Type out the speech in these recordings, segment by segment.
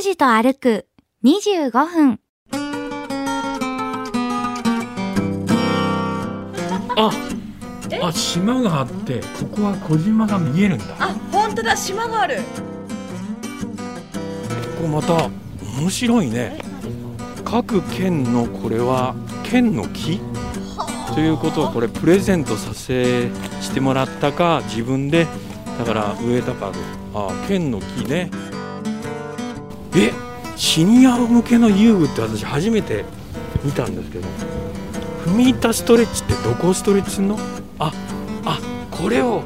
拓司と歩く25分。ああ島があってここは小島が見えるんだ。あ、本当だ、島がある。ここまた面白いね。各県のこれは県の木？ということをこれプレゼントさせしてもらったか自分で。だから植えたか。あ県の木ねえシニア向けの遊具って私初めて見たんですけど踏み板ストレッチってどこをストレッチするの？ああこれを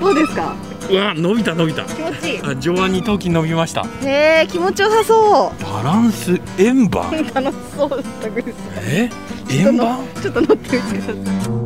どうですか？うわ伸びた伸びた気持ちいい。あ上腕二頭筋伸びましたへえ、気持ちよさそう。バランス円盤？楽しそうえ円盤？んちょっと乗ってみてください。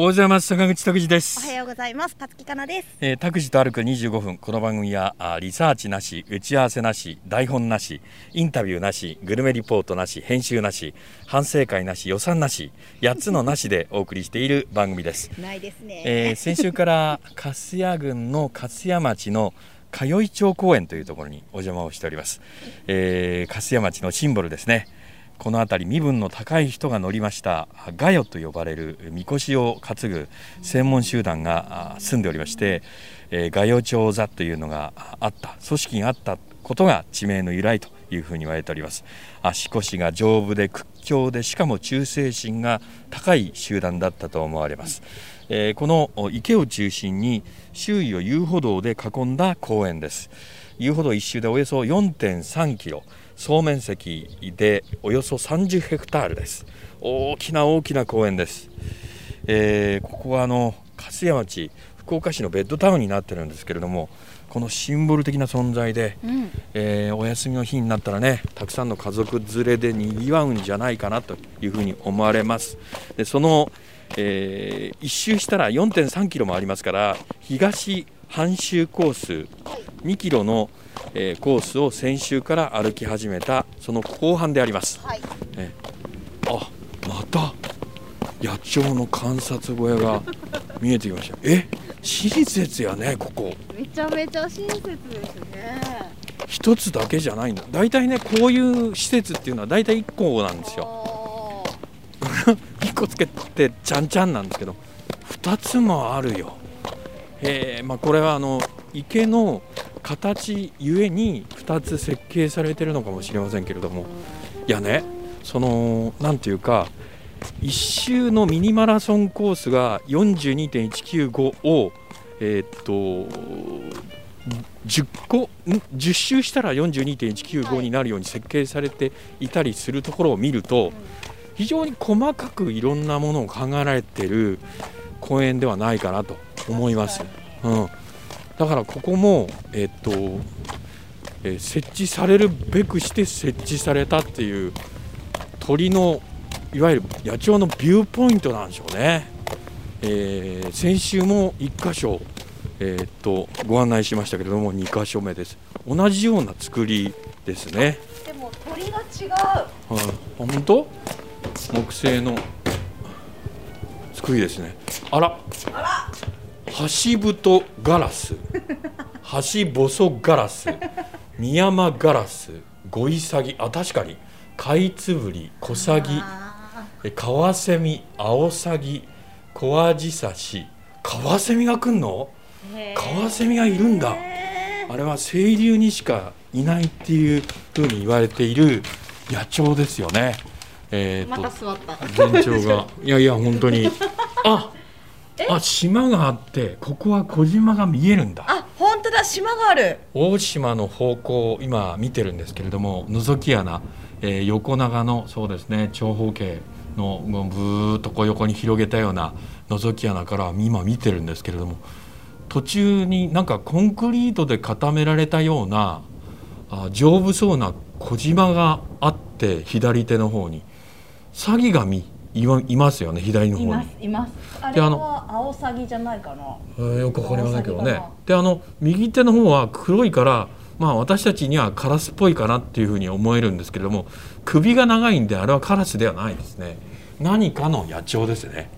おはようございます坂口拓司ですおはようございます。たつきかなです。えー、拓司と歩く25分この番組はあリサーチなし打ち合わせなし台本なしインタビューなしグルメリポートなし編集なし反省会なし予算なし8つのなしでお送りしている番組です、ないですね。えー先週から粕谷郡の粕谷町の通い町公園というところにお邪魔をしております、えー、粕谷町のシンボルですねこの辺り身分の高い人が乗りましたガヨと呼ばれるみこしを担ぐ専門集団が住んでおりまして、えー、ガヨ町座というのがあった組織があったことが地名の由来というふうに言われております。足腰が丈夫で屈強でしかも忠誠心が高い集団だったと思われます、えこの池を中心に周囲を遊歩道で囲んだ公園です。遊歩道一周でおよそ4.3キロ。総面積でおよそ30ヘクタールです。大きな大きな公園です、えーここはあの粕谷町福岡市のベッドタウンになってるんですけれどもこのシンボル的な存在で、うん。えーお休みの日になったらねたくさんの家族連れでにぎわうんじゃないかなというふうに思われます。でその、えー一周したら4.3キロもありますから東半周コース2キロの、えーコースを先週から歩き始めたその後半でありますはい。あまた野鳥の観察小屋が見えてきましたえ私立ですよねここめちゃめちゃ親切ですね。一つだけじゃないんだ大体ねこういう施設っていうのは大体1個なんですよよ。1 個つけてちゃんちゃんなんですけど2つもあるよえーまあ、これはあの池の形ゆえに2つ設計されてるのかもしれませんけれども。いやねそのなんていうか1周のミニマラソンコースが42.195をえーっと10個ん10周したら42.195になるように設計されていたりするところを見ると非常に細かくいろんなものを考えられている公園ではないかなと思います。うん、だからここも、えっとえー設置されるべくして設置されたっていう鳥のいわゆる野鳥のビューポイントなんでしょうね。えー先週も1箇所、えーっとご案内しましたけれども2箇所目です同じような作りですね。でも鳥が違う。はい、あ本当？木製の作りですねあらハシブトガラス ハシボソガラスミヤマガラスゴイサギあ確かにカイツブリコサギカワセミアオサギコアジサシカワセミが来んの？カワセミがいるんだ。へあれは清流にしかいないっていうふうに言われている野鳥ですよね。えー、と座った。全長が。いやいや本当に。ああ島があってここは小島が見えるんだ。あ、本当だ、島がある。大島の方向を今見てるんですけれども覗き穴、えー横長のそうですね長方形のブーっとこう横に広げたような覗き穴から今見てるんですけれども途中になんかコンクリートで固められたようなあ丈夫そうな小島があって左手の方に。サギがみいわいますよね左の方に。いますいます。あれであのはアオサギじゃないかな。えーよくわかりませんけどね。であの右手の方は黒いからまあ私たちにはカラスっぽいかなっていうふうに思えるんですけれども首が長いんであれはカラスではないですね。何かの野鳥ですね。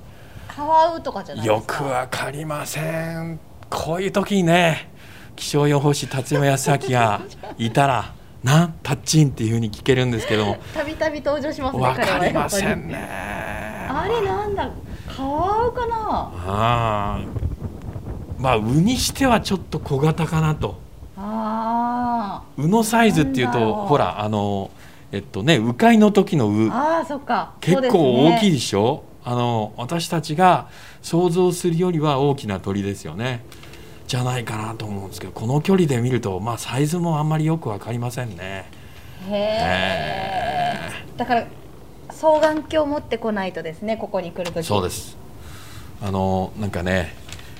カワウとかじゃないでよくわかりません。こういう時にね気象予報士辰山康明がいたら「なんタッチン」っていうふうに聞けるんですけども。たびたび登場しますねわかりませんね。あれなんだカワウかな？あー。まあウにしてはちょっと小型かなと。あウのサイズっていうとほらあのえっとね鵜飼いの時の鵜。ーあーそっか。結構大きいいでしょ？あの私たちが想像するよりは大きな鳥ですよねじゃないかなと思うんですけどこの距離で見るとまあサイズもあんまりよく分かりませんね。へえだから双眼鏡持ってこないとですねここに来るときそうです。あのなんかね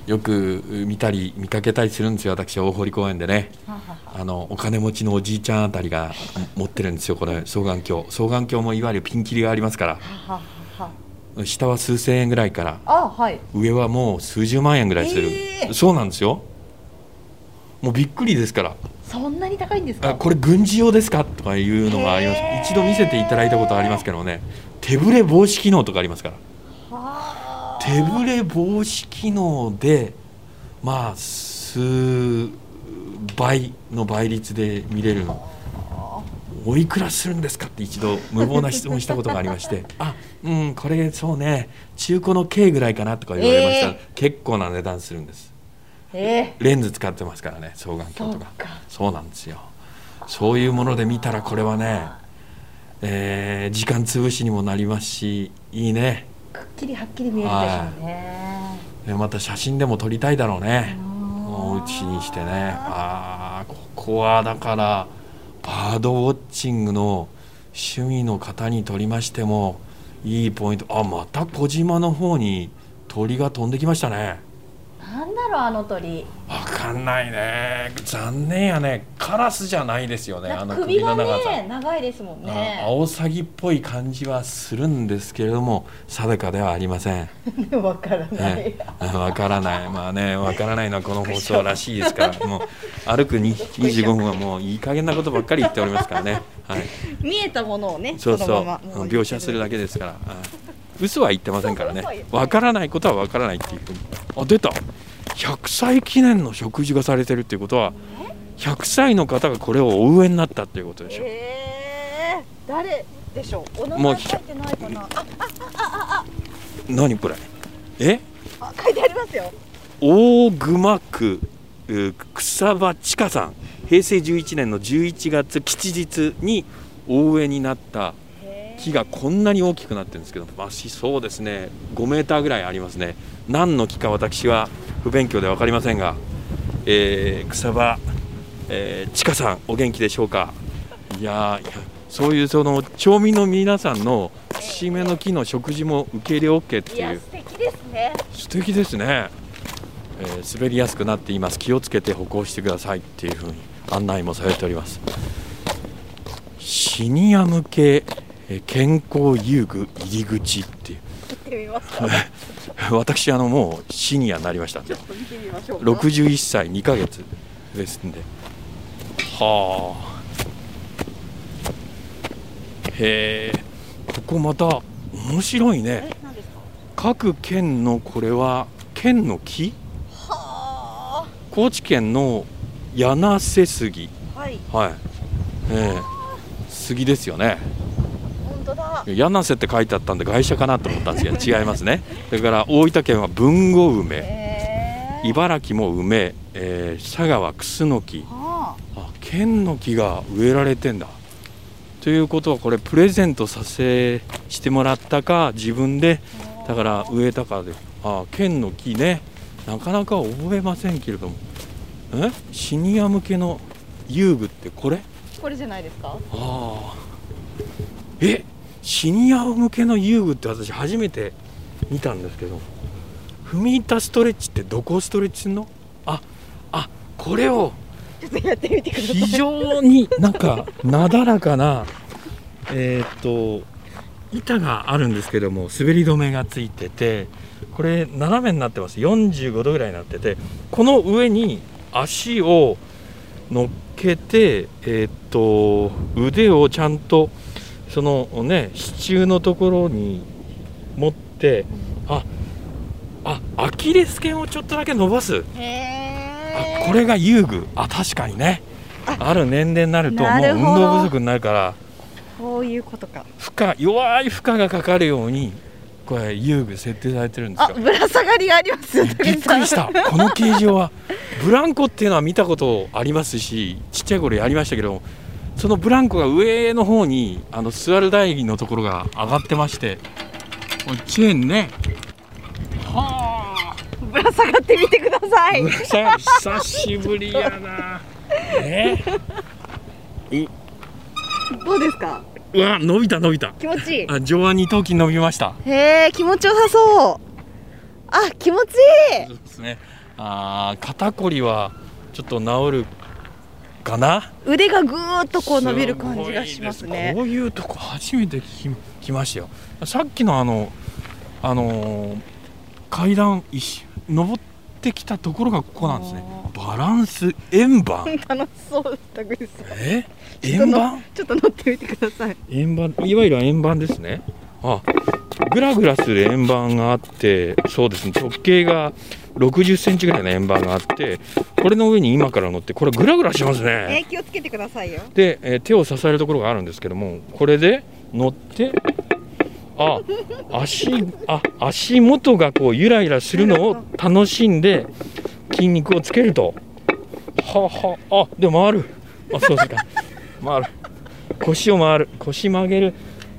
よく見たり見かけたりするんですよ私大堀公園でね。あのお金持ちのおじいちゃんあたりが持ってるんですよこれ双眼鏡。双眼鏡もいわゆるピンキリがありますから下は数千円ぐらいからあはい。上はもう数十万円ぐらいする、えー。そうなんですよ。もうびっくりですから。そんなに高いんですか？あこれ軍事用ですか？とかいうのがあります。へー。一度見せていただいたことありますけどね。手ぶれ防止機能とかありますから。は手ぶれ防止機能でまあ数倍の倍率で見れるのおいくらするんですかって一度無謀な質問したことがありまして。あうんこれそうね。中古の軽ぐらいかなとか言われました。ら、え結構な値段するんです。えレンズ使ってますからね双眼鏡とか。そうなんですよ。そういうもので見たらこれはね、えー時間潰しにもなりますしいいね。くっきりはっきり見えるでしょうね。でまた写真でも撮りたいだろうね。おお家にしてね。ああここはだからバードウォッチングの趣味の方にとりましてもいいポイント。あまた小島の方に鳥が飛んできましたね。なんだろうあの鳥。わかんないね。残念やね。カラスじゃないですよね。あの首の長さ、ね長いですもんあね。アオサギっぽい感じはするんですけれども定かではありません。わからない、ね、わからない、まあね、わからないのはこの放送らしいですから、もう歩くに25分はもういい加減なことばっかり言っておりますからね。はい、見えたものをねそうそう、描写するだけですから、はい嘘は言ってませんからね。わからないことはわからないっていう。あ、出た。100歳記念の食事がされてるっていうことは、100歳の方がこれをお植えになったっていうことでしょ。えー、誰でしょう？お名前書いてないかな？あ何これ？え？あ書いてありますよ大熊区う草場千佳さん平成11年の11月吉日に大植えになった木がこんなに大きくなってるんですけどまあしそうですね。5メーターぐらいありますね。何の木か私は不勉強で分かりませんが、えー草場、えー、千佳さんお元気でしょうか？いやそういうその町民の皆さんの節目の木の食事も受け入れ OK っていいうや素敵ですね。素敵ですね、えー滑りやすくなっています。気をつけて歩行してくださいっていうふうに案内もされております。シニア向けえー健康遊具入り口っていう。行ってみますか。私あのもうシニアになりましたんで。ちょっと見てみましょうか。61歳2ヶ月ですんで。はあ。へえ。ここまた面白いね。え何ですか？各県のこれは県の木？は高知県の柳瀬杉。あはい。はい。ええ。杉ですよね柳瀬って書いてあったんで外車かなと思ったんですけど違いますね。それから大分県は豊後梅。えー、茨城も梅、えー佐賀はクスノキはあ。県の木が植えられてんだ。ということはこれプレゼントさせしてもらったか自分であだから植えたかで。あ県の木ね。なかなか覚えませんけれども。え？シニア向けの遊具ってこれ？これじゃないですか？ああえ？シニア向けの遊具って私初めて見たんですけど踏み板ストレッチってどこをストレッチするの？ああこれをちょっとやってみてください。非常になんかなだらかなえーっと板があるんですけども滑り止めがついててこれ斜めになってます。45度ぐらいになっててこの上に足を乗っけてえーっと腕をちゃんとそのね支柱のところに持ってああアキレス腱をちょっとだけ伸ばす。へあこれが遊具。あ確かにね。あ。る年齢になるともう運動不足になるから。こういうことか。負荷弱い負荷がかかるようにこれ遊具設定されてるんですよ。あぶら下がりがありますよびっくりした。この形状はブランコっていうのは見たことありますしちっちゃい頃やりましたけどそのブランコが上の方にあの座る台のところが上がってましてチェーンね。はあ。ぶら下がってみてください。さ久しぶりやな。え？どうですか？うわ伸びた伸びた。気持ちいい。あ上腕二頭筋伸びました。へえ気持ちよさそう。あ気持ちいい。そうですね。あー肩こりはちょっと治るかな？腕がぐーっとこう伸びる感じがしますね。こういうとこ初めて聞き来ましたよ。さっきのあのあのー階段石登ってきたところがここなんですね。バランス円盤。楽しそうだグリさんえ？円盤？ちょっと乗ってみてください。円盤いわゆる円盤ですね。あグラグラする円盤があってそうですね。直径が60センチぐらいの円盤があってこれの上に今から乗ってこれグラグラしますえねー、気をつけてくださいよ。で、えー手を支えるところがあるんですけどもこれで乗ってあ足あ足元がこうゆらゆらするのを楽しんで筋肉をつけると。ははあでも回る。あそうですか。回る。腰を回る。腰曲げる。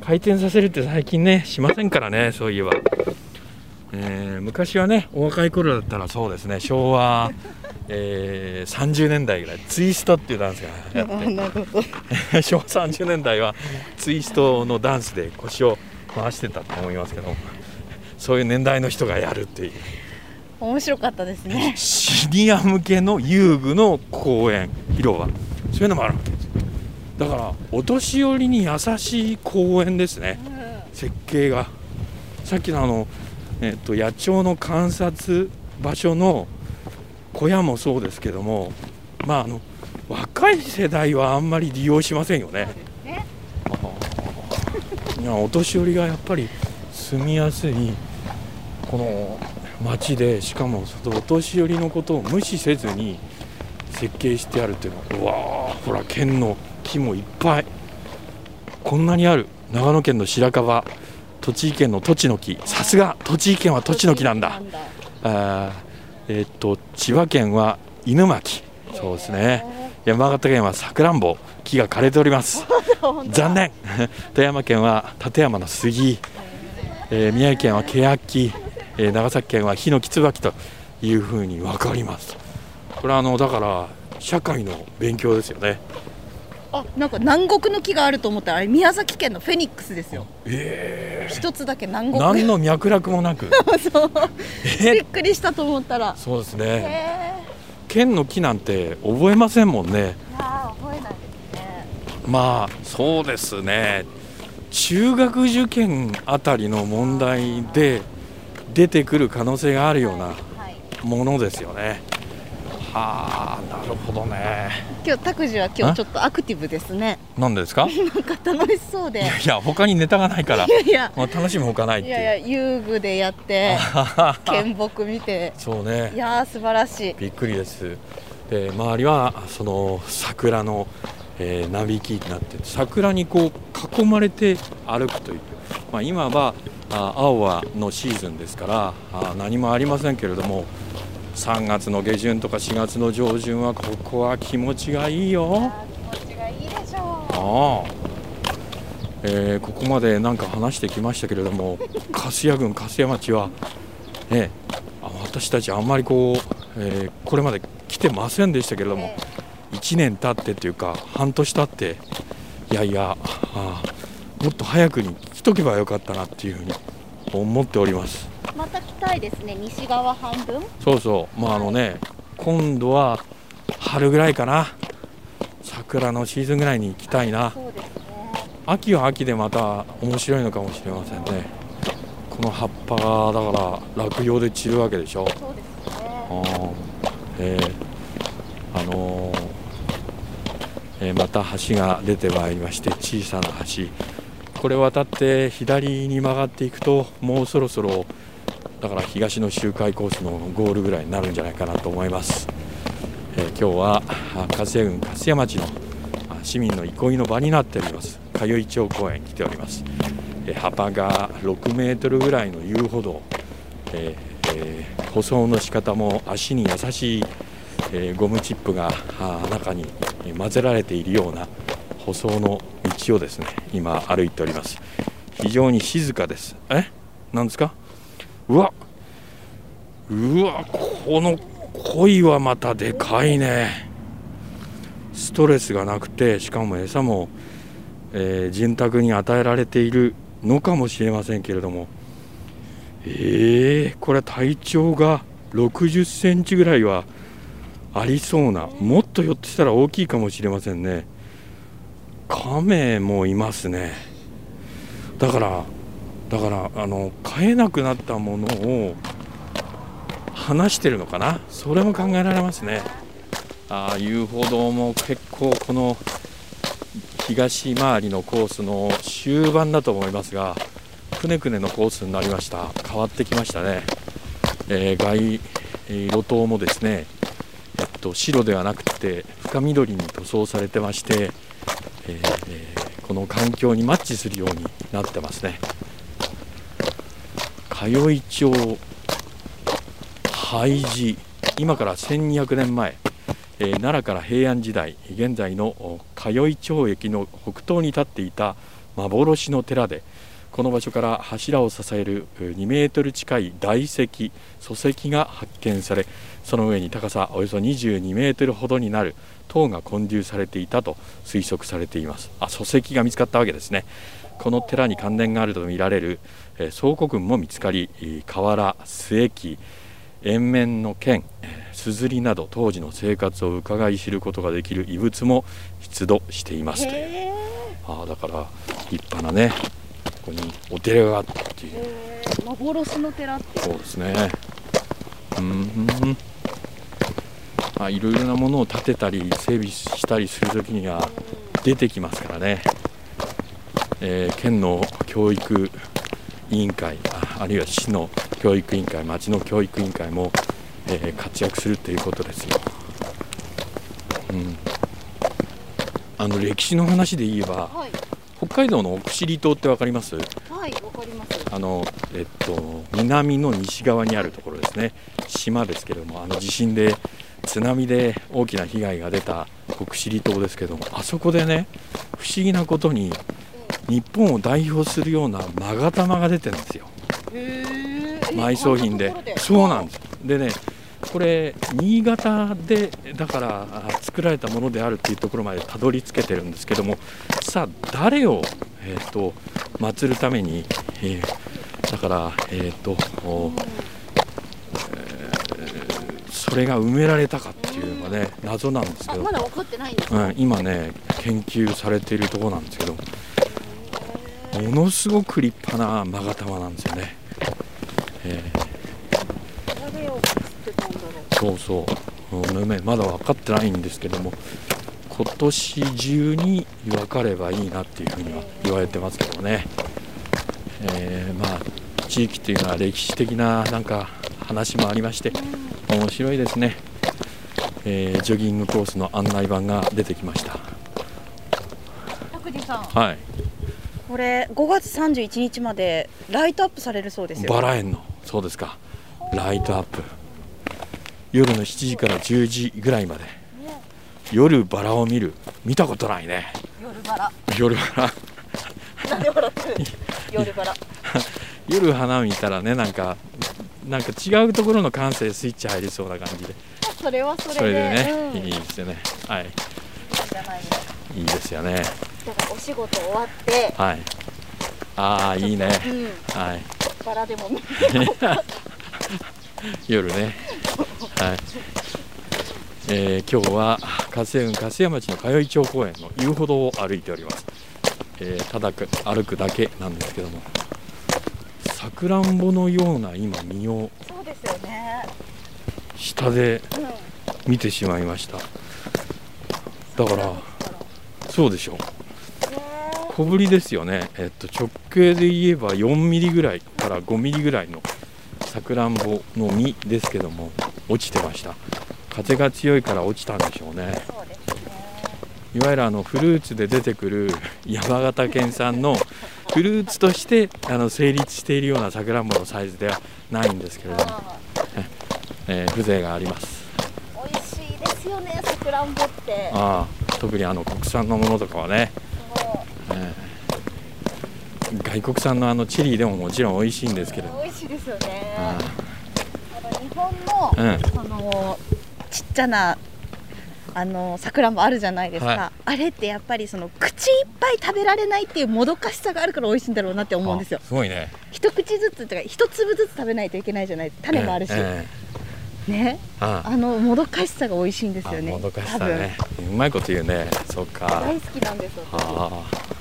回転させるって最近ねしませんからねそういえば、えー昔はねお若い頃だったらそうですね昭和、えー30年代ぐらいツイストっていうダンスがやって 昭和30年代はツイストのダンスで腰を回してたと思いますけどそういう年代の人がやるっていう。面白かったですね。シニア向けの遊具の公園広場そういうのもあるわけですだからお年寄りに優しい公園ですね。設計が。さっきのあの、えっと野鳥の観察場所の小屋もそうですけどもまああの若い世代はあんまり利用しませんよね。ね。お年寄りがやっぱり住みやすいこの町でしかもそのお年寄りのことを無視せずに設計してあるっていうのはうわーほら県の木もいっぱい。こんなにある長野県の白樺栃木県の栃の木。さすが栃木県は栃の木なんだ。あーえーっと千葉県は犬巻。そうですね。山形県はさくらんぼ。木が枯れております。残念。富山県は立山の杉、えー宮城県は欅、えー長崎県はヒノキ椿というふうに分かります。これはあのだから社会の勉強ですよねあなんか南国の木があると思ったらあれ宮崎県のフェニックスですよ。え。一つだけ南ー、国。何の脈絡もなく。そう。びえっくりしたと思ったら。そうですね。へ県の木なんて覚えませんもんね。えあ覚えないですね。まあそうですね。中学受験あたりの問題で出てくる可能性があるようなはい。ものですよね。はあなるほどね今日拓司は今日ちょっとアクティブですね。なんでですか？い なんか楽しそうで。やいや他にネタがないから。いやいや。まあ楽しむほかないいやいや遊具でやって 見木見て。そうね。いやー素晴らしい。びっくりです。で周りはその桜の、えー並木になって桜にこう囲まれて歩くという、まあ、今はあ青はのシーズンですからあ何もありませんけれども3月の下旬とか4月の上旬はここは気持ちがいいよ。気持ちがいいでしょああ。えーここまでなんか話してきましたけれども 粕谷郡粕谷町は、ね、あ私たちあんまりこう、えーこれまで来てませんでしたけれども1年経ってというか半年経っていやいやあーもっと早くに来とけばよかったなっていうふうに思っております。また来たいですね。西側半分。そうそう。まああのね、今度は春ぐらいかな。桜のシーズンぐらいに行きたいな。そうですね。秋は秋でまた面白いのかもしれませんね。この葉っぱがだから落葉で散るわけでしょ。そうですね。えーあのーえーまた橋が出てまいりまして小さな橋これ渡って左に曲がっていくともうそろそろだから東の周回コースのゴールぐらいになるんじゃないかなと思います、えー今日はあ粕谷郡粕谷町のあ市民の憩いの場になっております。通い町公園に来ております、えー幅が6メートルぐらいの遊歩道、えーえー舗装の仕方も足に優しい、えーゴムチップがあ中に混ぜられているような舗装の道をですね今歩いております。非常に静かです。え？なんですか？うわ！うわ！この鯉はまたでかいね。ストレスがなくてしかも餌も、えー潤沢に与えられているのかもしれませんけれども。えー、これ体長が60センチぐらいはありそうなもっとひょっとしたら大きいかもしれませんね。カメもいますね。だからだからあの飼えなくなったものを話してるのかな？それも考えられますね。ああ遊歩道も結構この東回りのコースの終盤だと思いますがくねくねのコースになりました。変わってきましたね、えー外、えー路頭もですね、えっと、白ではなくて深緑に塗装されてまして、えーこの環境にマッチするようになってますね。通い町廃寺今から1200年前、えー奈良から平安時代現在の通い町駅の北東に立っていた幻の寺でこの場所から柱を支える2メートル近い大石礎石が発見されその上に高さおよそ22メートルほどになる塔が建立されていたと推測されています。あ礎石が見つかったわけですね。この寺に関連があるとみられる、えー倉庫群も見つかりえー瓦末木円面の剣すずりなど当時の生活を伺い知ることができる遺物も出土していますという。へああだから立派なねここにお寺があったって。いうえ幻の寺って。そうですね。うんあいろいろなものを建てたり整備したりするときには出てきますからね、えー県の教育委員会ああるいは市の教育委員会町の教育委員会も、えー活躍するということですよ、うん、あの歴史の話で言えばはい。北海道の奥尻島って分かります？はいわかります。あの、えっと、南の西側にあるところですね。島ですけどもあの地震で津波で大きな被害が出た奥尻島ですけどもあそこでね不思議なことに日本を代表するような勾玉が出てるんですよ。埋葬品で。そうなんです。でねこれ新潟でだからあ作られたものであるっていうところまでたどり着けてるんですけどもさあ誰を、えー、と祀るために、えーだから、えーとおえーそれが埋められたかっていうのがね謎なんですけど。あま、だ分かってないんですか、うん、今ね研究されているところなんですけどものすごく立派な勾玉なんですよね。えー誰を作ってたんだろう。そうそう、うんねまだ分かってないんですけども今年中に分かればいいなっていうふうには言われてますけどね、えーまあ地域っていうのは歴史的ななんか話もありまして面白いですね、えージョギングコースの案内板が出てきました。はい。これ5月31日までライトアップされるそうですよ。バラ園の。そうですか。ライトアップ。夜の7時から10時ぐらいまで。夜バラを見る。見たことないね。夜バラ。夜バラ。なんで笑ってる夜バラ。夜花見たらねなんかなんか違うところの感性スイッチ入りそうな感じで。それはそれで。それでね、うん。いいですよね。はい。いねいいですよね。だからお仕事終わって。はい。ああいいね。うん。はい。バラでも 夜ね。はい。えー今日は加瀬郡粕屋町の通い町公園の遊歩道を歩いております、えーただく歩くだけなんですけどもさくらんぼのような今実をそうですよね。下でうん。見てしまいました。だからそうでしょ小ぶりですよね、えっと、直径で言えば4ミリぐらいから5ミリぐらいのさくらんぼの実ですけども落ちてました。風が強いから落ちたんでしょうね。いわゆるあのフルーツで出てくる山形県産のフルーツとしてあの成立しているようなさくらんぼのサイズではないんですけれども、えー風情があります。美味しいですよねさくらんぼって。ああ特にあの国産のものとかはね、もえー外国産のあのチリでももちろん美味しいんですけれど。う美味しいですよね。ああの日本の、あのちっちゃなあのさくらんぼあるじゃないですか、はい。あれってやっぱりその口いっぱい食べられないっていうもどかしさがあるから美味しいんだろうなってあ思うんですよ。あすごいね。一口ずつとか一粒ずつ食べないといけないじゃない。種もあるし、ええね。あのもどかしさが美味しいんですよね。あもどかしさね。うまいこと言うね。そうか。大好きなんですよああ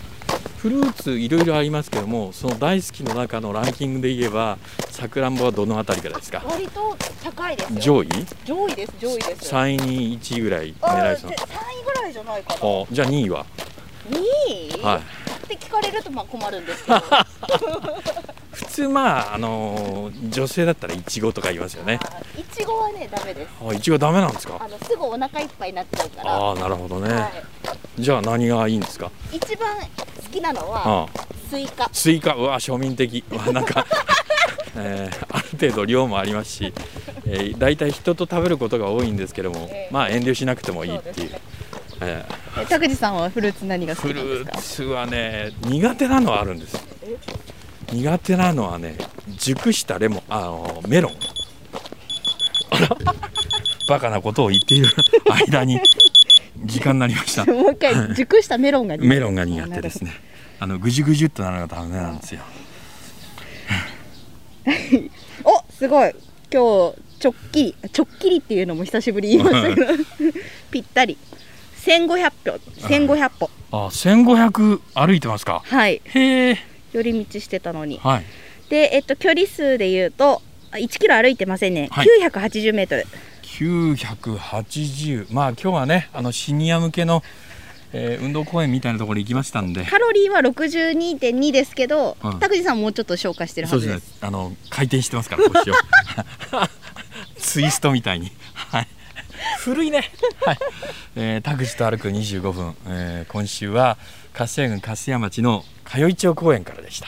フルーツいろいろありますけどもその大好きの中のランキングで言えばさくらんぼはどのあたりからですか？割と高いですよ。上位？上位です上位です。3位に1位ぐらい狙いそう3位ぐらいじゃないかな。あじゃあ2位は？2位、はい。って聞かれるとまあ困るんですけど。普通まああのー女性だったらいちごとか言いますよね。あいちごはねダメです。あいちごダメなんですか？あのすぐお腹いっぱいになっちゃうから。ああなるほどね、はじゃあ何がいいんですか？い、一番好きなのはスイカ。スイカ。うわ庶民的。うわなんか、えーある程度量もありますし、えー、大体人と食べることが多いんですけども、ええ。まあ遠慮しなくてもいいっていう。そうええ田口さんはフルーツ何がー好きですか？ーツはね苦手なのはあるんです。苦手なのはね熟したレモンあのメロン。あら。バカなことを言っている間に時間になりました。もう一回 熟したメロンが苦手。メロンが苦手ですね。あのぐじゅぐじゅっとなるのがダメなんですよ。おすごい。今日ちょっきりちょっきりっていうのも久しぶりに言いましたけど。ぴったり。1500歩1500歩。あ1500歩いてますか？はい。へえ寄り道してたのに。はい。でえっと距離数で言うとあ1キロ歩いてませんね、はい。980メートル980まあ今日はねあのシニア向けの、えー運動公園みたいなところに行きましたんで。カロリーは62.2ですけど、うん。田口さんもうちょっと消化してるはずです。すね。あの回転してますから腰を ツイストみたいに。はい。古いね。はい、えー、田口と歩く25分、えー今週は粕谷郡粕屋町の通い町公園からでした